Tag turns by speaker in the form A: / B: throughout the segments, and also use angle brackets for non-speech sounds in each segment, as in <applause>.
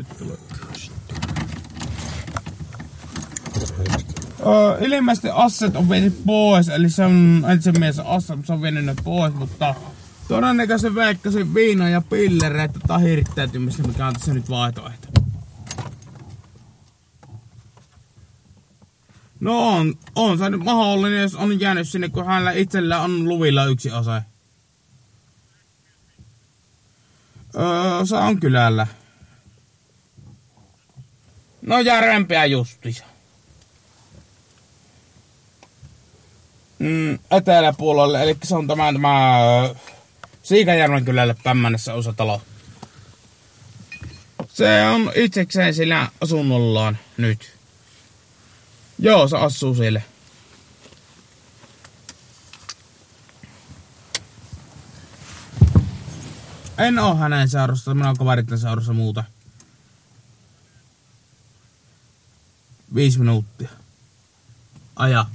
A: Nyt. Öö, ilmeisesti asset on vienyt pois, eli se on ensin mies asset, se on vienyt ne pois, mutta todennäköisesti veikkasin viina ja pillereitä tai hirttäytymistä, mikä on tässä nyt vaihtoehto. No on, on se nyt mahdollinen, jos on jäänyt sinne, kun hänellä itsellä on luvilla yksi ase. Öö, se on kylällä. No järvempiä justiinsa. Mm, eteläpuolelle, eli se on tämä, tämä Siikajärven kylälle pämmänessä osa talo. Se on itsekseen sillä asunnollaan nyt. Joo, se asuu siellä. En oo hänen seurassa, minä oon kaveritten seurassa muuta. Viisi minuuttia. Aja.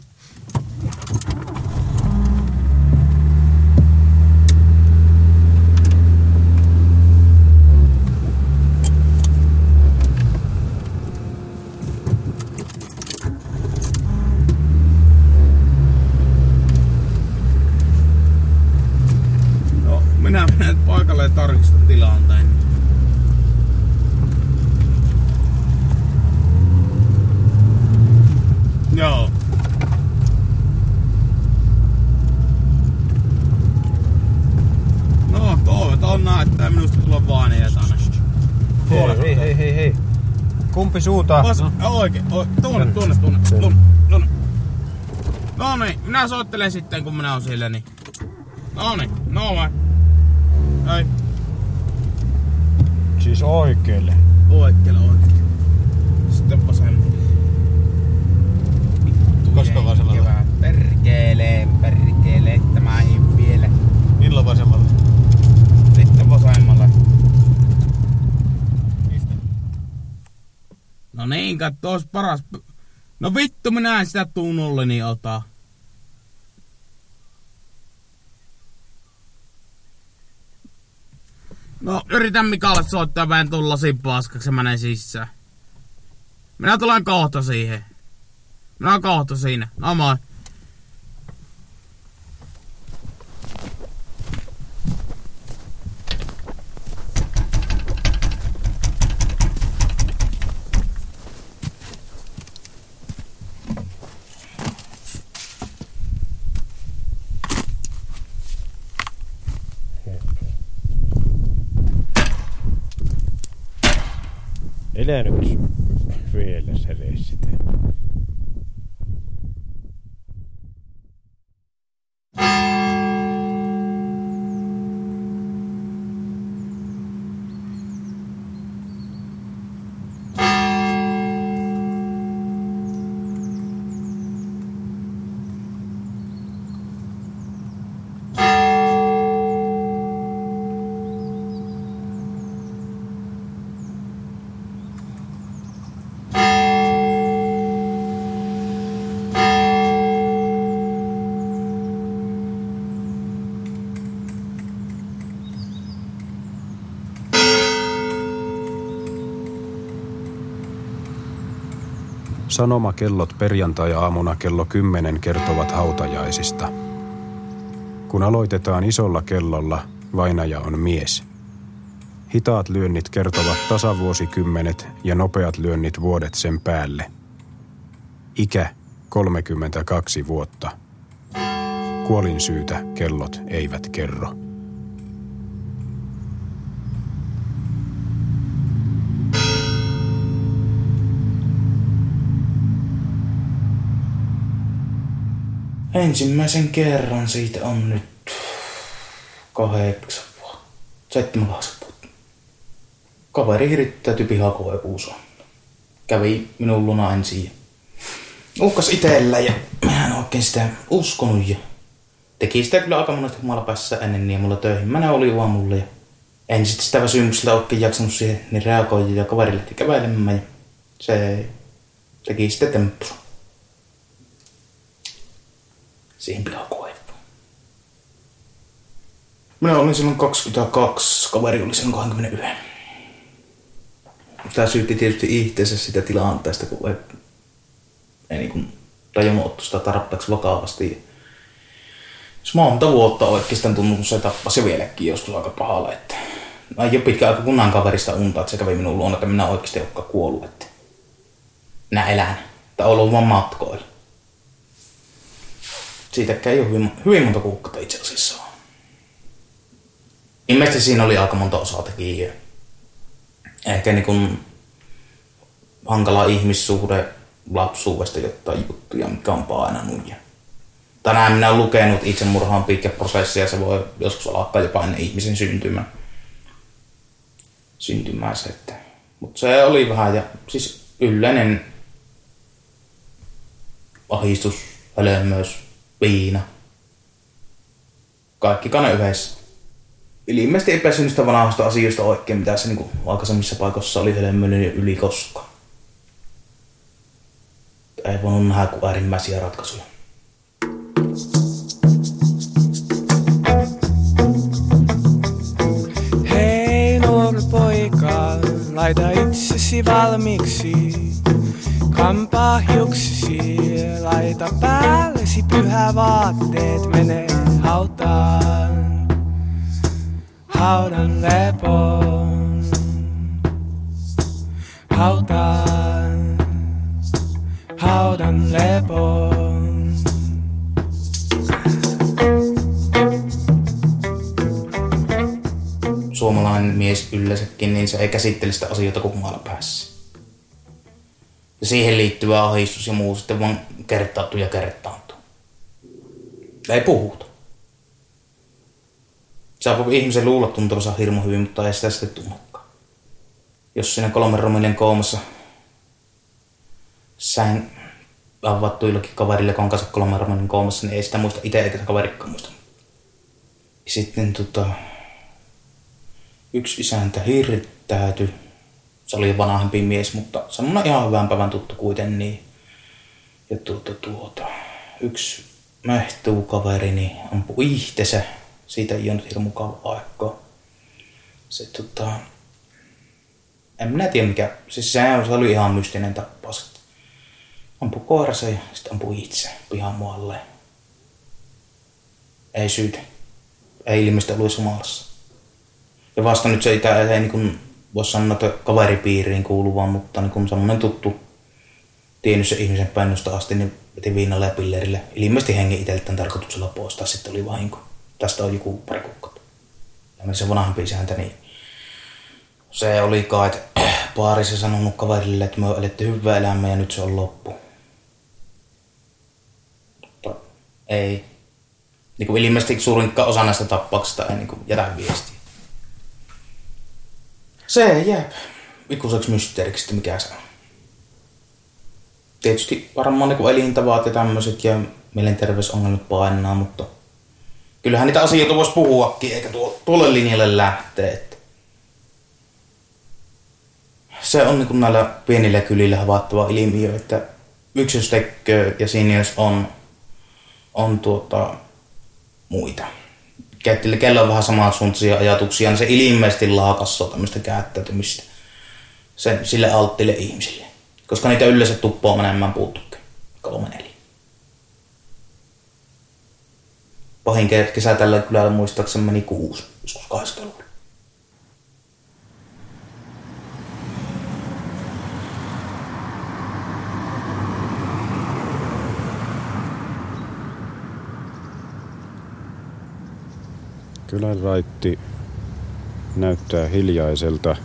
B: Kumpi suuta?
A: Vas, oikein, o, tuonne, tuonne, tuonne, tuonne, tuonne. No niin, minä soittelen sitten kun minä oon siellä, niin. No niin, no vai. Ei,
B: Siis oikeelle.
A: oikealle, oikealle. Sitten vasemmalle.
B: Koska vasemmalle?
A: Perkeleen, perkeleen, tämä ei vielä.
B: Milloin vasemmalle?
A: Sitten vasemmalle. Niin, katso, ois paras. No vittu, minä en sitä tunnolleni ota. No, yritän Mikalle soittaa vähän tulla lasin paskaksi ja menen sisään. Minä tulen kohta siihen. Minä kohta siinä. No moi.
C: Sanomakellot perjantai-aamuna kello 10 kertovat hautajaisista. Kun aloitetaan isolla kellolla, vainaja on mies. Hitaat lyönnit kertovat tasavuosikymmenet ja nopeat lyönnit vuodet sen päälle. Ikä 32 vuotta. Kuolinsyytä kellot eivät kerro.
A: Ensimmäisen kerran siitä on nyt kahdeksan vuotta. Seitsemän kahdeksan vuotta. Kaveri hirittäytyi pihakoepuusoon. Kävi minun luna ensin. Uhkas itellä ja mä en oikein sitä uskonut ja teki sitä kyllä aika monesti malpaissa ennen niin mulla töihin. Mä oli aamulla ja en sitten sitä väsymyksellä oikein jaksanut siihen, niin reagoin ja kaveri lähti kävelemään ja se teki sitten temppu. Siihen pihakoepuun. Minä olin silloin 22, kaveri oli silloin 21.
D: sitä syytti tietysti itseensä sitä tilanteesta, kun ei, ei niin kuin tajunnut ottaa sitä tarpeeksi vakavasti. Jos monta vuotta oikeastaan tuntunut, se tappasi vieläkin joskus aika pahalle. Että mä ole pitkä aika kunnan kaverista unta, että se kävi minun luona, että minä oikeasti olekaan kuollut. Että minä elän. Tai ollut vaan matkoilla. Siitäkään ei ole hyvin, hyvin monta kuukautta itse asiassa. Ilmeisesti siinä oli aika monta osatekijää. Ehkä niin kuin hankala ihmissuhde lapsuudesta jotain juttuja, mikä on painanut. Ja tänään minä olen lukenut itsemurhaan pitkä prosessi ja se voi joskus alkaa jopa ennen ihmisen syntymää. Syntymää se, että. Mutta se oli vähän ja siis yleinen ahistus, hölmöys, viina. Kaikki kane yhdessä. Ilmeisesti ei päässyt niistä vanhasta asioista oikein, mitä se niin aikaisemmissa paikoissa oli hölmöinen yli koskaan. Ei voinut nähdä kuin äärimmäisiä ratkaisuja.
E: Hei nuori poika, laita itsesi valmiiksi. Kampaa hiuksisi, laita päällesi pyhä vaatteet, mene hautaan. Haudan lepon. Hautaan. Haudan lepon.
D: Suomalainen mies yleensäkin, niin se ei käsittele sitä asioita kuin maalla päässä. Ja siihen liittyvä ahdistus ja muu sitten vaan kertautuu ja kertaantuu. Ei puhuta. Saa ihmisen luulla tuntevansa hirmu hyvin, mutta ei sitä sitten tunnekaan. Jos siinä kolmen romilien koomassa säin avattu jollakin kaverille, kun on kanssa kolmen romilien koomassa, niin ei sitä muista itse eikä se kaverikkaan muista. Sitten tota, yksi isäntä hirttäytyi. Se oli vanhempi mies, mutta semmoinen ihan hyvän päivän tuttu kuitenkin. Niin. Ja tuota, tuota, yksi mehtuu kaveri niin ampui ihtensä. Siitä ei ole nyt hirmu kauan aikaa. Se tota, en minä tiedä mikä, siis se oli ihan mystinen tappaus. Ampui koirassa ja sitten ampui itse pihan muualle. Ei syytä. Ei ilmeisesti ollut humalassa. Ja vasta nyt se ei, ei niin kuin, voi sanoa, että kaveripiiriin kuuluva, mutta niin kuin semmoinen tuttu tiennyt se ihmisen pennusta asti, niin veti viinalla ja pillerille. Ilmeisesti hengen itseltään tarkoituksella poistaa, sitten oli vahinko. Tästä on joku pari kuukautta. Ja se vanhempi isäntä, niin se oli kai, että <clears throat> paarissa sanonut kaverille, että me on eletty hyvää elämää ja nyt se on loppu. Mutta ei. Niin kuin ilmeisesti suurin osa näistä tappauksista ei niin kuin jätä viestiä. Se jää ikuiseksi mysteeriksi, mikä se on. Tietysti varmaan niin elintavat ja tämmöiset ja mielenterveysongelmat painaa, mutta kyllähän niitä asioita voisi puhuakin, eikä tuo, tuolle linjalle lähteä. Että se on niin näillä pienillä kylillä havaittava ilmiö, että yksi jos tekee ja siinä jos on, on tuota, muita käytteli, kello vähän samansuuntaisia ajatuksia, niin se ilmeisesti laakassoo tämmöistä käyttäytymistä sen, sille alttiille ihmisille. Koska niitä yleensä tuppaa menemään puuttukin. Kolme neljä. Pahin kesä tällä kylällä muistaakseni meni kuusi, joskus 80
C: Kylän raitti näyttää hiljaiselta.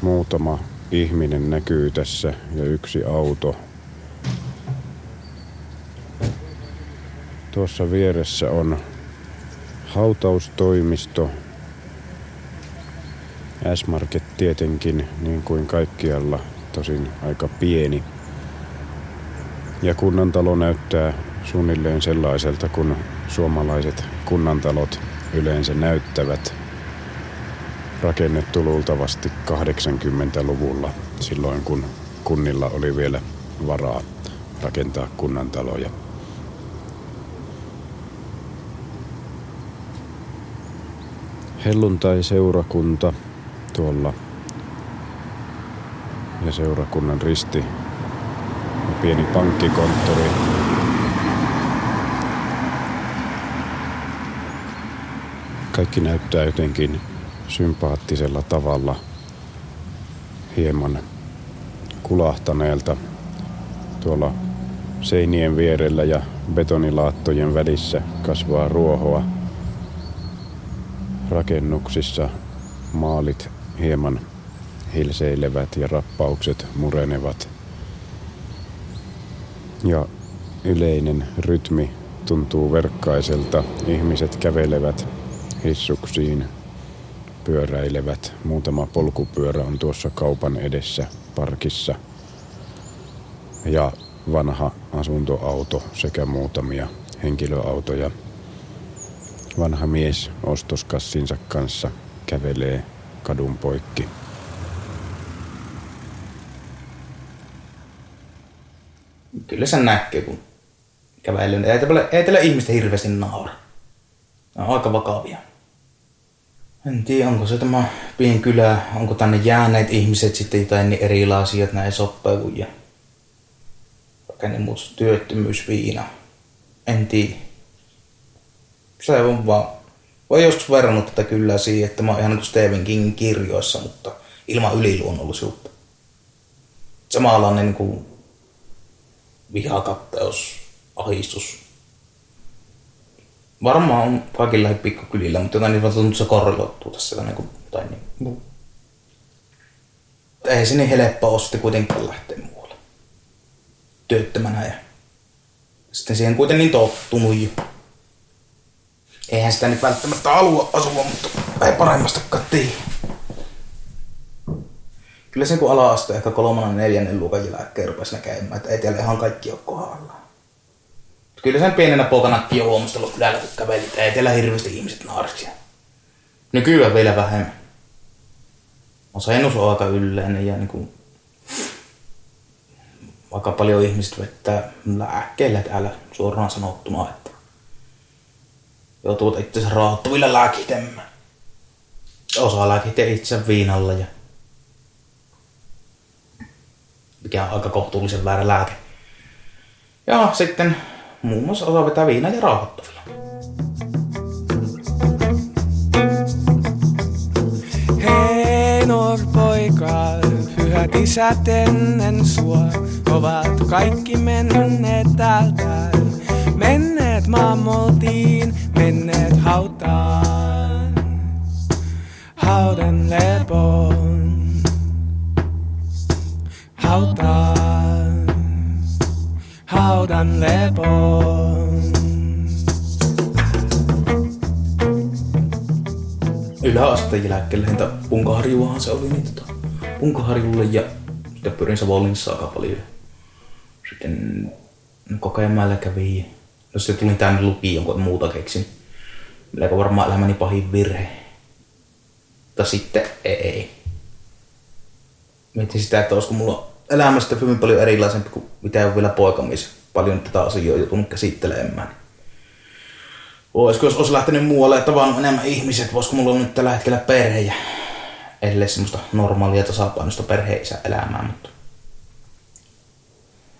C: Muutama ihminen näkyy tässä ja yksi auto. Tuossa vieressä on hautaustoimisto. S-Market tietenkin, niin kuin kaikkialla, tosin aika pieni. Ja kunnantalo näyttää suunnilleen sellaiselta, kun suomalaiset kunnantalot yleensä näyttävät rakennettu luultavasti 80-luvulla, silloin kun kunnilla oli vielä varaa rakentaa kunnantaloja. Helluntai-seurakunta tuolla ja seurakunnan risti ja pieni pankkikonttori. Kaikki näyttää jotenkin sympaattisella tavalla hieman kulahtaneelta tuolla seinien vierellä ja betonilaattojen välissä kasvaa ruohoa. Rakennuksissa maalit hieman hilseilevät ja rappaukset murenevat. Ja yleinen rytmi tuntuu verkkaiselta. Ihmiset kävelevät hissuksiin, pyöräilevät. Muutama polkupyörä on tuossa kaupan edessä parkissa. Ja vanha asuntoauto sekä muutamia henkilöautoja. Vanha mies ostoskassinsa kanssa kävelee kadun poikki.
D: Kyllä se näkee, kun kävelee. Ei tällä, ei tällä ihmistä hirveästi naura. Ne on aika vakavia. En tiedä, onko se tämä kylä, onko tänne jääneet ihmiset sitten jotain niin erilaisia, että näin soppaa kuin ja rakennemuutos, työttömyys, viina. En tiedä. Se on vaan, voi joskus verrannut tätä kyllä siihen, että mä oon ihan niin kuin Stephen kirjoissa, mutta ilman yliluonnollisuutta. Samanlainen niin kuin vihakatteus, ahistus. Varmaan on kaikilla pikkukylillä, mutta jotain niin tuntuu, se korreloituu tässä niin kuin, tai niin. Ei se niin helppoa ole sitten kuitenkaan lähteä muualle. Työttömänä ja sitten siihen kuitenkin niin tottunut jo. Eihän sitä nyt välttämättä halua asua, mutta ei paremmastakaan tiedä. Kyllä se kun ala-aste ehkä kolmannen neljännen luokan jälkeen rupesi näkemään, että ei ihan kaikki ole kohdallaan. Kyllä sen pienenä poikanakin jo huomastellut kylällä, kun kävelit, ei teillä hirveästi ihmiset naarisia. Nykyään vielä vähemmän. Masennus on aika yleinen ja niin kuin, aika paljon ihmiset vettää lääkkeillä täällä suoraan sanottuna, että joutuvat itse rauhoittuvilla lääkitemään. Osa lääkitee itse viinalla ja mikä on aika kohtuullisen väärä lääke. Ja sitten muun muassa osa vetää viinaa ja rauhoittavia.
E: Hei poika, pyhät isät ennen sua ovat kaikki menneet täältä. Menneet maamoltiin, menneet hautaan, haudan lepoon hautaan, haudan lepoon.
D: Yläasteen jälkeen lähintä Punkaharjuahan se oli, niin tota, Punkaharjulle ja sitten pyrin Savonlinnassa aika paljon. Sitten Kokemäellä kävi, jos se tuli tänne lukiin jonkun muuta keksin. Melko varmaan elämäni pahin virhe. Mutta sitten ei. Mietin sitä, että olisiko mulla elämästä hyvin paljon erilaisempi kuin mitä on vielä poikamies. Paljon tätä asiaa joutunut käsittelemään. Olisiko, jos olisi lähtenyt muualle ja tavannut enemmän ihmiset, voisiko mulla nyt tällä hetkellä perhe ja ellei semmoista normaalia tasapainoista perheisä elämää, mutta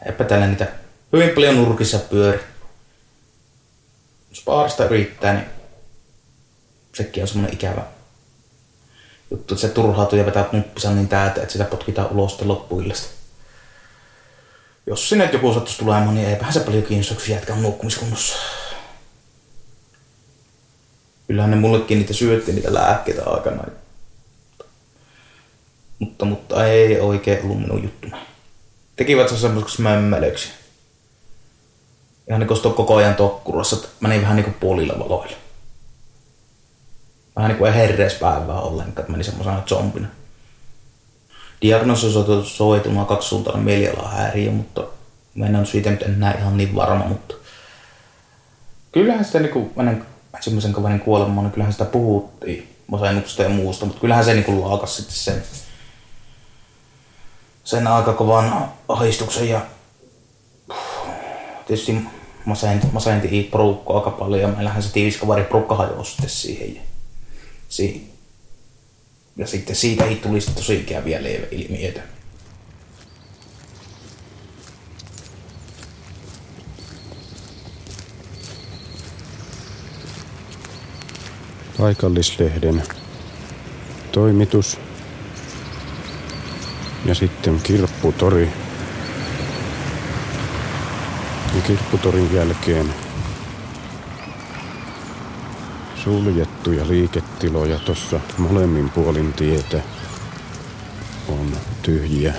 D: eipä tällä niitä hyvin paljon nurkissa pyöri. Jos paarista yrittää, niin sekin on semmoinen ikävä juttu, että se turhautuu ja vetää nuppisa niin täältä, että sitä potkitaan ulos sitten loppuillasta jos sinne joku sattuisi tulemaan, niin eipähän se paljon kiinnosta, kun jätkä on nukkumiskunnossa. Kyllähän ne mullekin niitä syötti, niitä lääkkeitä aikana. Mutta, mutta ei oikein ollut minun juttuna. Tekivät se semmoiseksi mömmelöksi. Ihan niin koko ajan tokkurassa, että meni vähän niin kuin puolilla valoilla. Vähän niin kuin ei herrees päivää ollenkaan, että meni semmoisena zombina. Diagnoosi on soituma kaksisuuntainen mielialahäiriö, mutta mä en ole siitä nyt enää ihan niin varma, mutta kyllähän sitä niin kuin ensimmäisen kaverin kuolemaan, niin kyllähän sitä puhuttiin masennuksesta ja muusta, mutta kyllähän se niin laakas sitten sen, sen aika kovan ahdistuksen ja tietysti masenti, masenti porukka aika paljon ja meillähän se tiivis kaveri porukka hajosi sitten siihen. Ja, si, ja sitten siitä ei tulisi tosi ikäviä ilmiöitä.
C: Paikallislehden toimitus ja sitten kirpputori. Ja kirpputorin jälkeen suljettuja liiketiloja tuossa molemmin puolin tietä on tyhjiä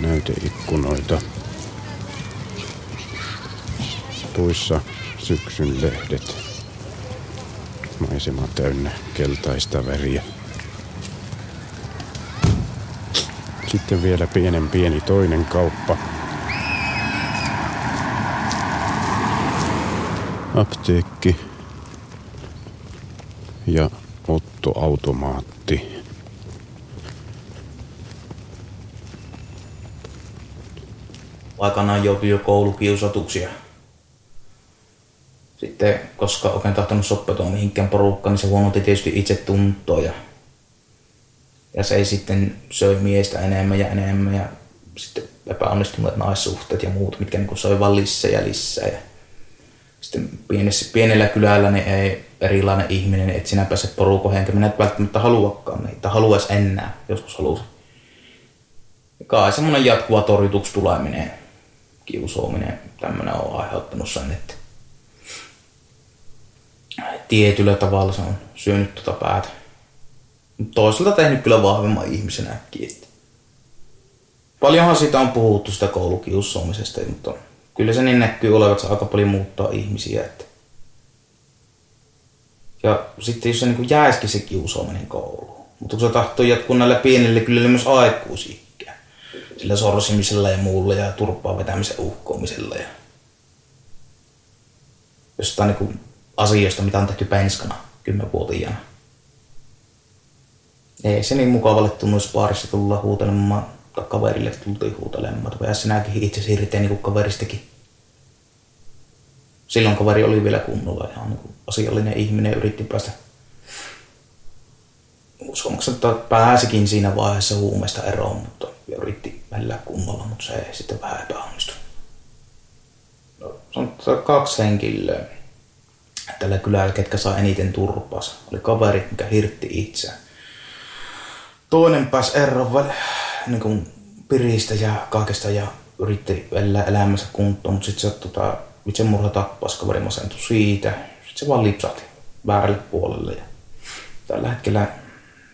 C: näyteikkunoita. Puissa syksyn lehdet. Maisema täynnä keltaista väriä. Sitten vielä pienen pieni toinen kauppa. Apteekki ja ottoautomaatti.
D: aikanaan joutui jo koulukiusatuksia. Sitten, koska oikein tahtonut sopeutua mihinkään porukkaan, niin se huonotti tietysti itse tuntoa. Ja, ja se ei sitten söi miestä enemmän ja enemmän. Ja sitten epäonnistuneet naissuhteet ja muut, mitkä niin söi vaan lisää ja lisää. Ja sitten pienessä, pienellä kylällä niin ei erilainen ihminen, et sinä pääse porukoihin, enkä minä et välttämättä haluakaan niitä, haluaisi enää, joskus halusi. Kai semmoinen jatkuva torjutuksi tuleminen kiusoaminen, tämmöinen on aiheuttanut sen, että tietyllä tavalla se on syönyt tuota päätä. Toisaalta tehnyt kyllä vahvemman ihmisen äkkiä. Paljonhan sitä on puhuttu sitä koulukiusaamisesta, mutta kyllä se niin näkyy olevan, että se aika paljon muuttaa ihmisiä. Että ja sitten jos se niin jäisikin se kiusaaminen kouluun, mutta kun se tahtoo jatkuu näille pienille kyllä myös aikuisia sillä sorsimisella ja muulla ja turpaa vetämisen uhkoamisella ja jostain niin asioista, mitä on tehty penskana kymmenvuotiaana. Ei se niin mukavalle tunnu, jos baarissa tullaan huutelemaan, tai kaverille tultiin huutelemaan, tai sinäkin itse siirryttiin niin kaveristakin. Silloin kaveri oli vielä kunnolla ihan niin kuin asiallinen ihminen yritti päästä että pääsikin siinä vaiheessa huumeesta eroon, mutta yritti välillä kunnolla, mutta se ei sitten vähän epäonnistu. No, on kaksi henkilöä tällä kylällä, ketkä saa eniten turpaansa. Oli kaveri, mikä hirtti itse. Toinen pääsi eroon niin piristä ja kaikesta ja yritti elää elämänsä kuntoon, mutta sitten se tota, itsemurha tappasi, kaveri masentui siitä. Sitten se vaan lipsahti väärälle puolelle. Ja tällä hetkellä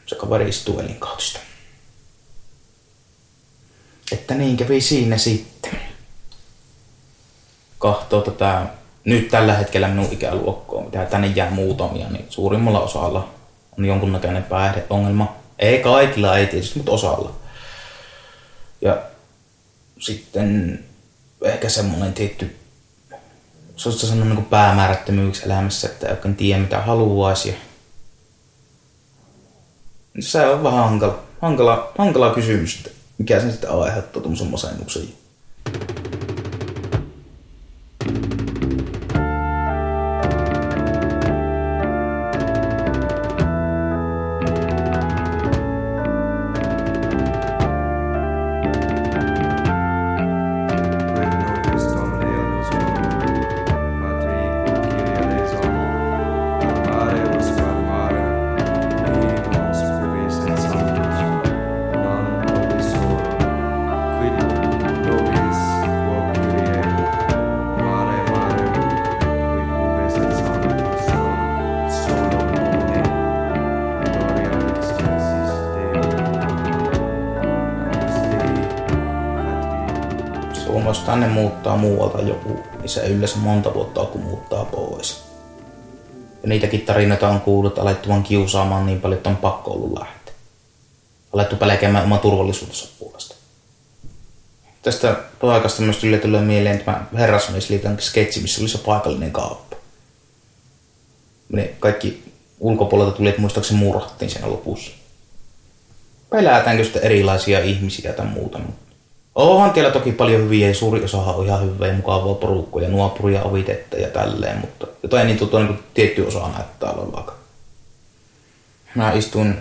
D: se kaveri istuu elinkautista. Että niin kävi siinä sitten. Kahtoo tätä nyt tällä hetkellä minun ikäluokkoa, mitä tänne jää muutamia, niin suurimmalla osalla on jonkunnäköinen päihdeongelma. Ei kaikilla, ei tietysti, mutta osalla. Ja sitten ehkä semmoinen tietty, se sanoa niin päämäärättömyyksi elämässä, että ei oikein tiedä mitä haluaisi. Se on vähän hankala, hankala, hankala kysymys, että mikä sen sitten aiheuttaa tuommoisen masennuksen. Tänne muuttaa muualta joku, niin se yleensä monta vuotta kun muuttaa pois. Ja niitäkin tarinoita on kuullut, että alettu vaan kiusaamaan niin paljon, että on pakko ollut lähteä. Alettu pelkäämään oman turvallisuutensa puolesta. Tästä paikasta myös tuli tulee mieleen tämä herrasmiesliiton sketsi, missä oli se paikallinen kauppa. Me kaikki ulkopuolelta tuli, että muistaakseni murhattiin sen lopussa. Pelätäänkö sitten erilaisia ihmisiä tai muuta, mutta Onhan siellä toki paljon hyviä ja suuri osa on ihan hyvää ja mukavaa porukkoa ja nuopuria ovitetta ja tälleen, mutta jotain niin tuota niin tietty osa näyttää olevan Mä istuin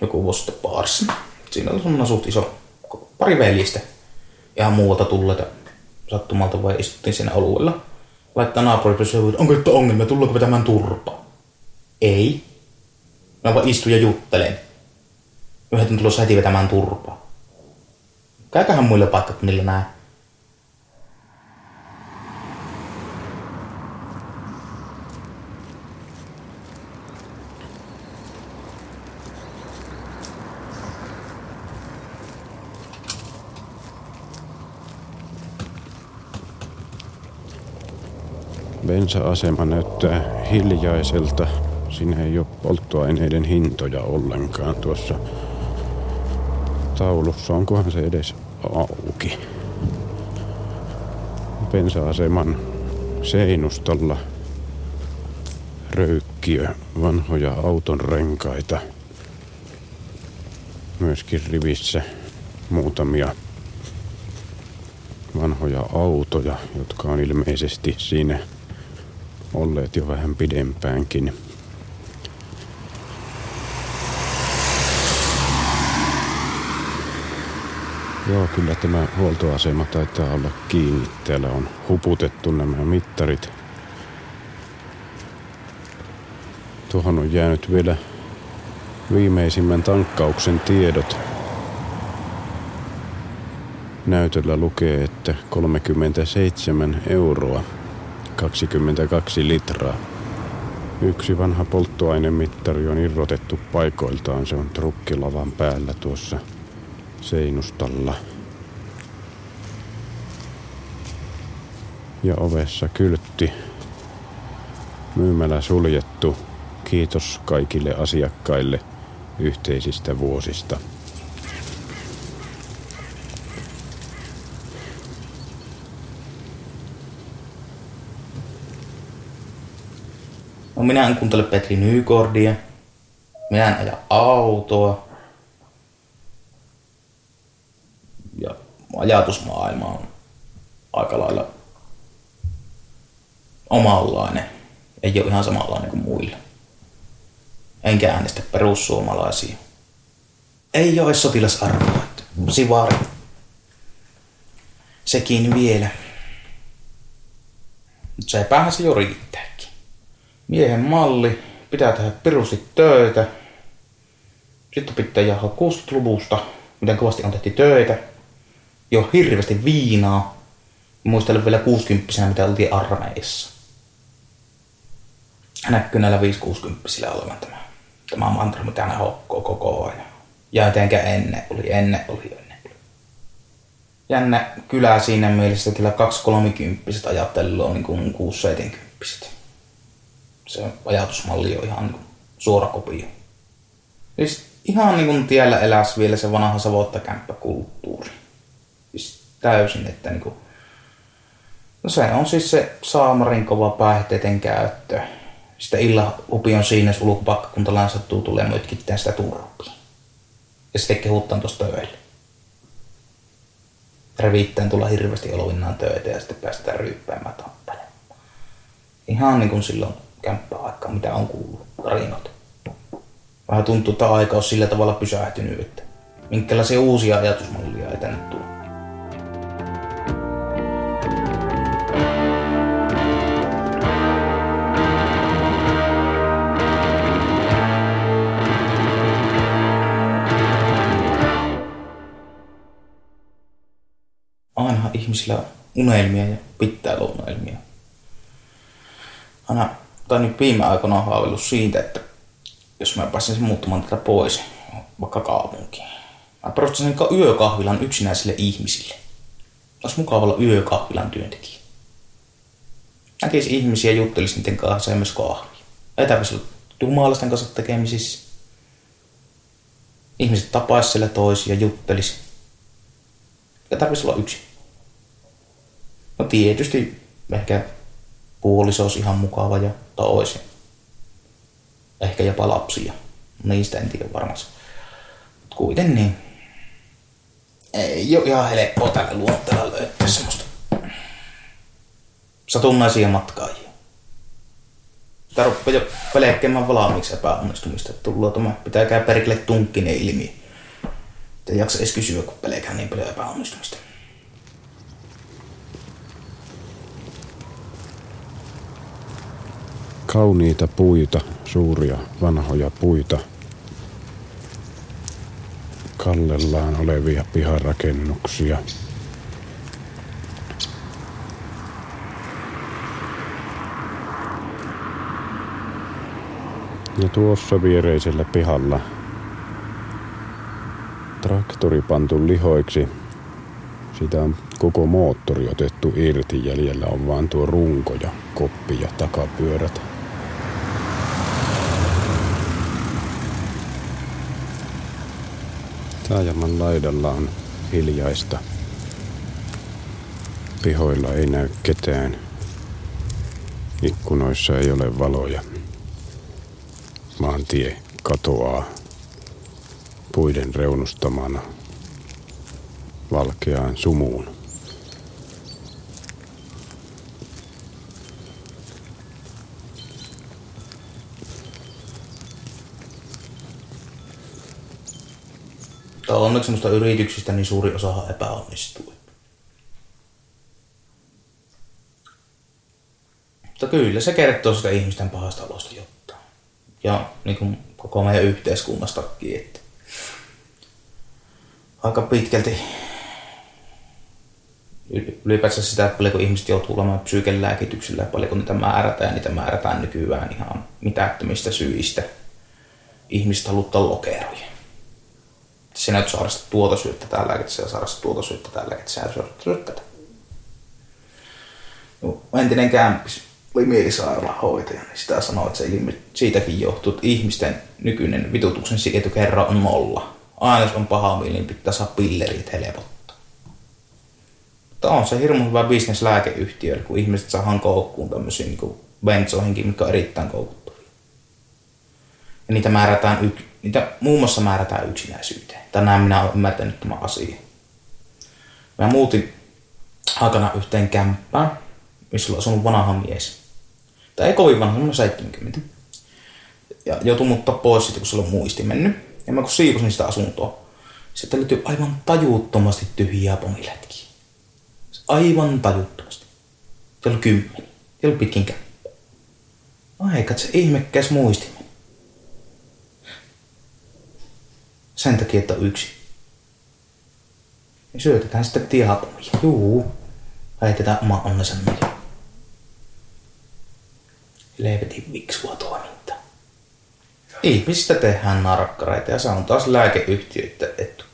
D: joku vuosi sitten baarissa. Siinä oli semmoinen suht iso pari veljistä. Ihan muualta tulleita sattumalta vai istuttiin siinä oluella. Laittaa naapuri että onko nyt ongelmia, tullaanko vetämään turpa? Ei. Mä vaan istun ja juttelen. Yhdet on tulossa heti vetämään turpaa. Käyköhän muille paikkakunnilla näin.
C: Bensa-asema näyttää hiljaiselta. Siinä ei ole polttoaineiden hintoja ollenkaan tuossa taulussa. Onkohan se edes auki? Bensa-aseman seinustalla röykkiö, vanhoja auton renkaita. Myöskin rivissä muutamia vanhoja autoja, jotka on ilmeisesti siinä olleet jo vähän pidempäänkin. Joo, kyllä tämä huoltoasema taitaa olla kiinni. Täällä on huputettu nämä mittarit. Tuohon on jäänyt vielä viimeisimmän tankkauksen tiedot. Näytöllä lukee, että 37 euroa 22 litraa. Yksi vanha polttoainemittari on irrotettu paikoiltaan. Se on trukkilavan päällä tuossa seinustalla. Ja ovessa kyltti. Myymälä suljettu. Kiitos kaikille asiakkaille yhteisistä vuosista.
D: No minä en kuuntele Petri Nykordia. Minä en aja autoa. Ja ajatusmaailma on aika lailla omanlainen. Ei ole ihan samanlainen kuin muilla. Enkä äänestä perussuomalaisia. Ei ole sotilasarvoa. Sivari. Sekin vielä. Mutta se päähän jo riittääkin. Miehen malli, pitää tehdä pirusti töitä. Sitten pitää jahaa 60-luvusta, miten kovasti on tehty töitä. Jo hirveästi viinaa. Muistelen vielä 60 mitä oltiin armeijassa. Näkyy näillä 5-60 olevan tämä, tämä mantra, mitä ne hokkoo koko ajan. Ja etenkä ennen oli, ennen oli, ennen oli. Jännä kylä siinä mielessä, että kyllä 2-30 ajattelua on niin kuin 6-70 se ajatusmalli on ihan niin suora kopio. Siis ihan niin kuin tiellä eläs vielä se vanha savottakämppäkulttuuri. Täysin, että niin kuin, no se on siis se saamarin kova päihteiden käyttö. Sitten illan upion siinä, jos ulkopakkakuntalainen sattuu tulee mötkittämään sitä turpia. Ja sitten kehuttaan tuosta töille. Reviittään tulla hirveästi olovinnaan töitä ja sitten päästään ryyppäämään tappelemaan. Ihan niin kuin silloin kämppäaikaa, mitä on kuullut tarinot. Vähän tuntuu, että aika on sillä tavalla pysähtynyt, että minkälaisia uusia ajatusmallia ei tänne tule. Aina ihmisillä unelmia ja pitää olla unelmia. Aina tai nyt viime aikoina on haaveillut siitä, että jos mä pääsisin muuttamaan tätä pois, vaikka kaupunkiin. Mä perustaisin yökahvilan yksinäisille ihmisille. Olisi mukava olla yökahvilan työntekijä. Näkisi ihmisiä, juttelisi niiden kanssa ja myös kahvia. Ei tarvitsisi olla jumalaisten kanssa tekemisissä. Ihmiset tapaisi siellä toisia, juttelisi. Ja tarvitsisi olla yksin. No tietysti ehkä puoliso olisi ihan mukava ja toisin. Ehkä jopa lapsia. Niistä en tiedä varmasti. Mutta kuitenkin niin. Ei ole ihan helppoa tällä luonteella löytää semmoista satunnaisia matkaajia. Sitä rupeaa jo pelkkäämään valmiiksi epäonnistumista. Tullut tämä pitääkää perkele tunkkinen ilmi. Te jaksa edes kysyä, kun pelkää niin paljon epäonnistumista.
C: Kauniita puita, suuria vanhoja puita. Kallellaan olevia piharakennuksia. Ja tuossa viereisellä pihalla traktori pantu lihoiksi. Sitä on koko moottori otettu irti. Jäljellä on vaan tuo runko ja koppi ja takapyörät. Taajaman laidalla on hiljaista. Pihoilla ei näy ketään. Ikkunoissa ei ole valoja. Maantie katoaa puiden reunustamana valkeaan sumuun.
D: Mutta onneksi semmoista yrityksistä niin suuri osa epäonnistuu. Mutta kyllä se kertoo sitä ihmisten pahasta olosta jotta. Ja niin kuin koko meidän yhteiskunnastakin, että aika pitkälti ylipäätään sitä, paljonko ihmiset joutuu olemaan psyykelääkityksellä ja paljonko niitä määrätään ja niitä määrätään nykyään ihan mitättömistä syistä. Ihmiset haluttaa lokeroja. Sinä et saada tuota syöttä tällä lääkettä, sinä saada tuota syöttä tällä lääkettä, sinä syöttä tätä. No, entinen kämppis oli mielisairaalahoitaja, niin sitä sanoi, että se ilmi, siitäkin johtuu, että ihmisten nykyinen vitutuksen sietokerro on nolla. Aina jos on paha mieli, niin pitää saada pillerit helpottaa. Mutta on se hirmu hyvä bisnes lääkeyhtiöille, kun ihmiset saadaan koukkuun tämmöisiin niin benzoihinkin, mikä on erittäin koukuttavia. Ja niitä määrätään, yk, niitä muun muassa määrätään yksinäisyyteen. Tänään minä olen ymmärtänyt tämä asia. Mä muutin aikana yhteen kämppään, missä oli asunut vanha mies. Tai ei kovin vanha, semmoinen 70. Ja joutui muuttaa pois sitten, kun se oli muisti mennyt. Ja mä kun siivosin sitä asuntoa, sieltä löytyi aivan tajuuttomasti tyhjiä pomilätkiä. Aivan tajuttomasti. Siellä oli kymmenen. Siellä oli pitkin kämppä. Aika, se ihmekkäs muistimen. Sen takia, että on yksi. Ja syötetään sitten tiapomia. Juu. Heitetään oma onnensa meille. Leivetin viksua toimintaa. Ihmisistä tehdään narkkareita ja se on taas lääkeyhtiöitä etu.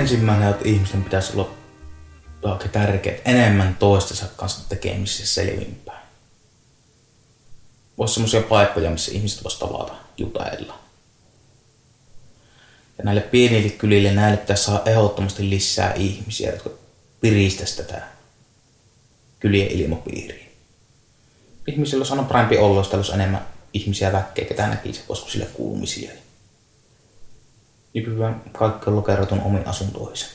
D: Ensimmäinen, että ihmisten pitäisi olla aika tärkeät, enemmän toistensa kanssa tekemisissä selvimpää. Voisi semmoisia paikkoja, missä ihmiset voisivat tavata, jutella. Ja näille pienille kylille näille pitäisi saada ehdottomasti lisää ihmisiä, jotka piristäisi tätä kylien ilmapiiriä. Ihmisillä olisi aina parempi olla, jos olisi enemmän ihmisiä väkkeä, ketä näkisi, koska sille kuulumisia nykyään kaikki on lokeroitun omiin asuntoihin.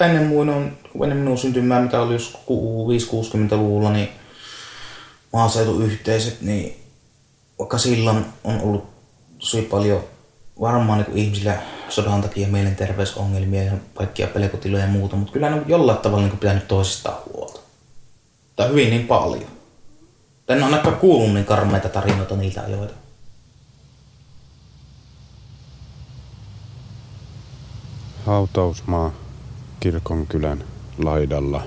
D: Ennen muun on, ennen minun syntymää, mitä oli jos 5-60-luvulla, niin maaseutuyhteisöt, niin vaikka silloin on ollut tosi paljon varmaan niin ihmisillä sodan takia mielenterveysongelmia ja kaikkia pelkotiloja ja muuta, mutta kyllä ne on jollain tavalla niin pitänyt toisistaan huolta. Tai hyvin niin paljon. Tänne on aika kuullut niin karmeita tarinoita niiltä ajoita.
C: Hautausmaa kirkonkylän laidalla.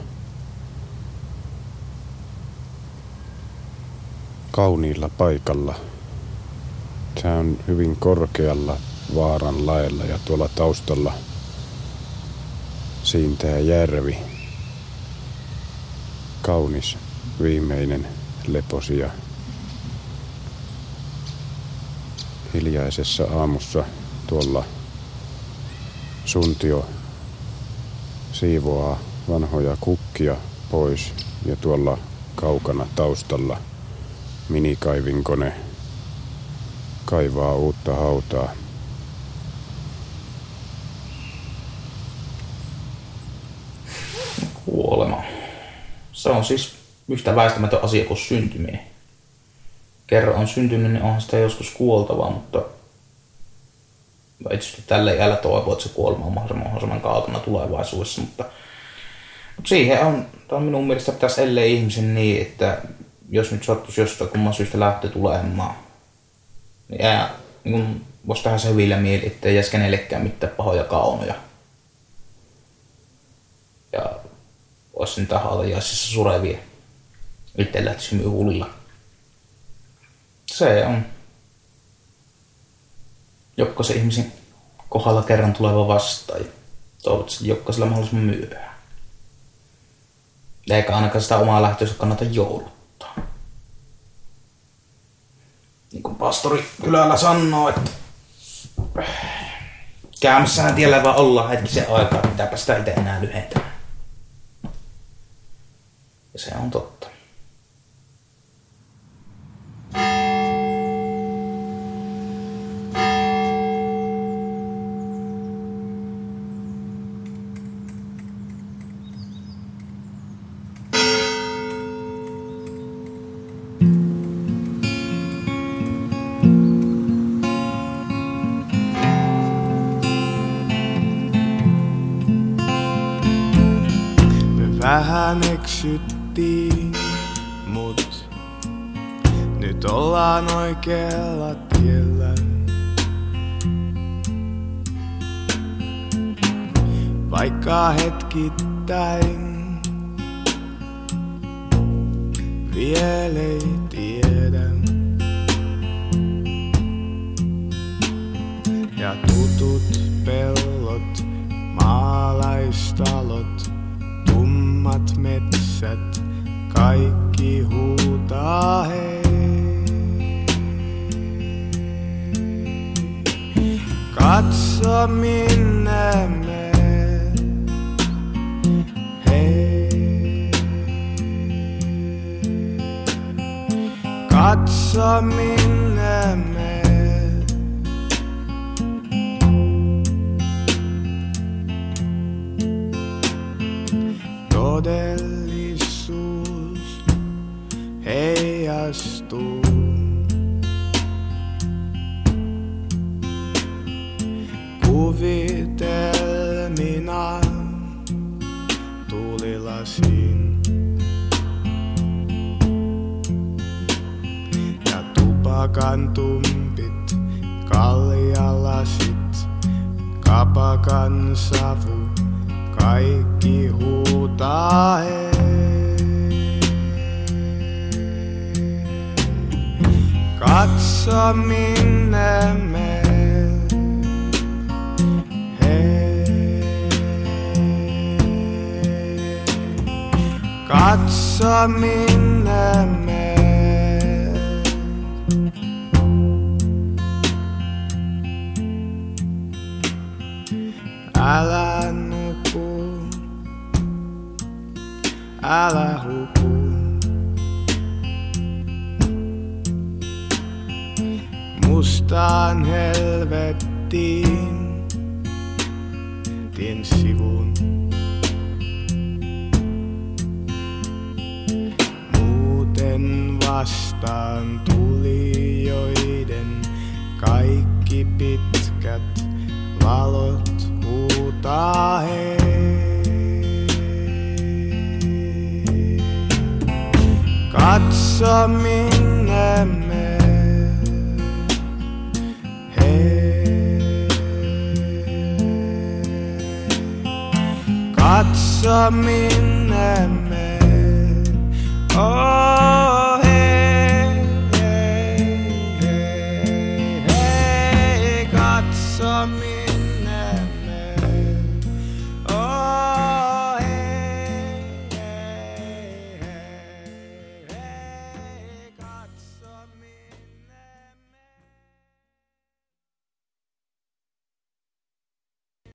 C: Kauniilla paikalla. Se on hyvin korkealla vaaran laella ja tuolla taustalla siintää järvi. Kaunis viimeinen leposia. Hiljaisessa aamussa tuolla Suntio siivoaa vanhoja kukkia pois ja tuolla kaukana taustalla minikaivinkone kaivaa uutta hautaa.
D: Kuolema. Se on siis yhtä väistämätön asia kuin syntyminen. Kerran on syntyminen, onhan sitä joskus kuoltavaa, mutta tietysti tälle iällä toivoo, että se kuolema on mahdollisimman kaukana tulevaisuudessa, mutta, mutta siihen on, tämä on minun mielestä pitäisi ellei ihmisen niin, että jos nyt sattuisi jostain kumman syystä lähtö tulemaan, niin, jää, niin kuin, voisi tehdä se hyvillä mieli, että ei jäisi kenellekään mitään pahoja kaunoja. Ja olisi niitä hautajaisissa surevia. Itse lähtisi myy hullilla. Se on jokaisen ihmisen kohdalla kerran tuleva vastaan. Ja toivottavasti jokaisella mahdollisimman myöhään. Eikä ainakaan sitä omaa lähtöönsä kannata jouluttaa. Niin kuin pastori kylällä sanoo, että käymässähän tiellä vaan ollaan hetkisen aikaa, pitääpä sitä itse enää lyhentämään. Ja se on totta.
E: Me vähän eksyttiin, mut nyt ollaan oikealla tiellä. Vaikka hetkittäin vielä ei tiedä. Ja tutut pellot, maalaistalot, tummat metsät, kaikki huutaa hei. Katso minne me, hei. Katso minne me. Todellisuus heijastuu. Kuvitelmina tuulilasiin. Ja tupakan tumpit, kaljalasit, kapakan savu, kaikki huutaa hei. Katso minne me. Hei. Katso minne me. Älä älä huku. Mustaan helvettiin, tien sivun. Muuten vastaan tulijoiden kaikki pitkät valot huutaa hei. Græt som min med Hey. Græt som min med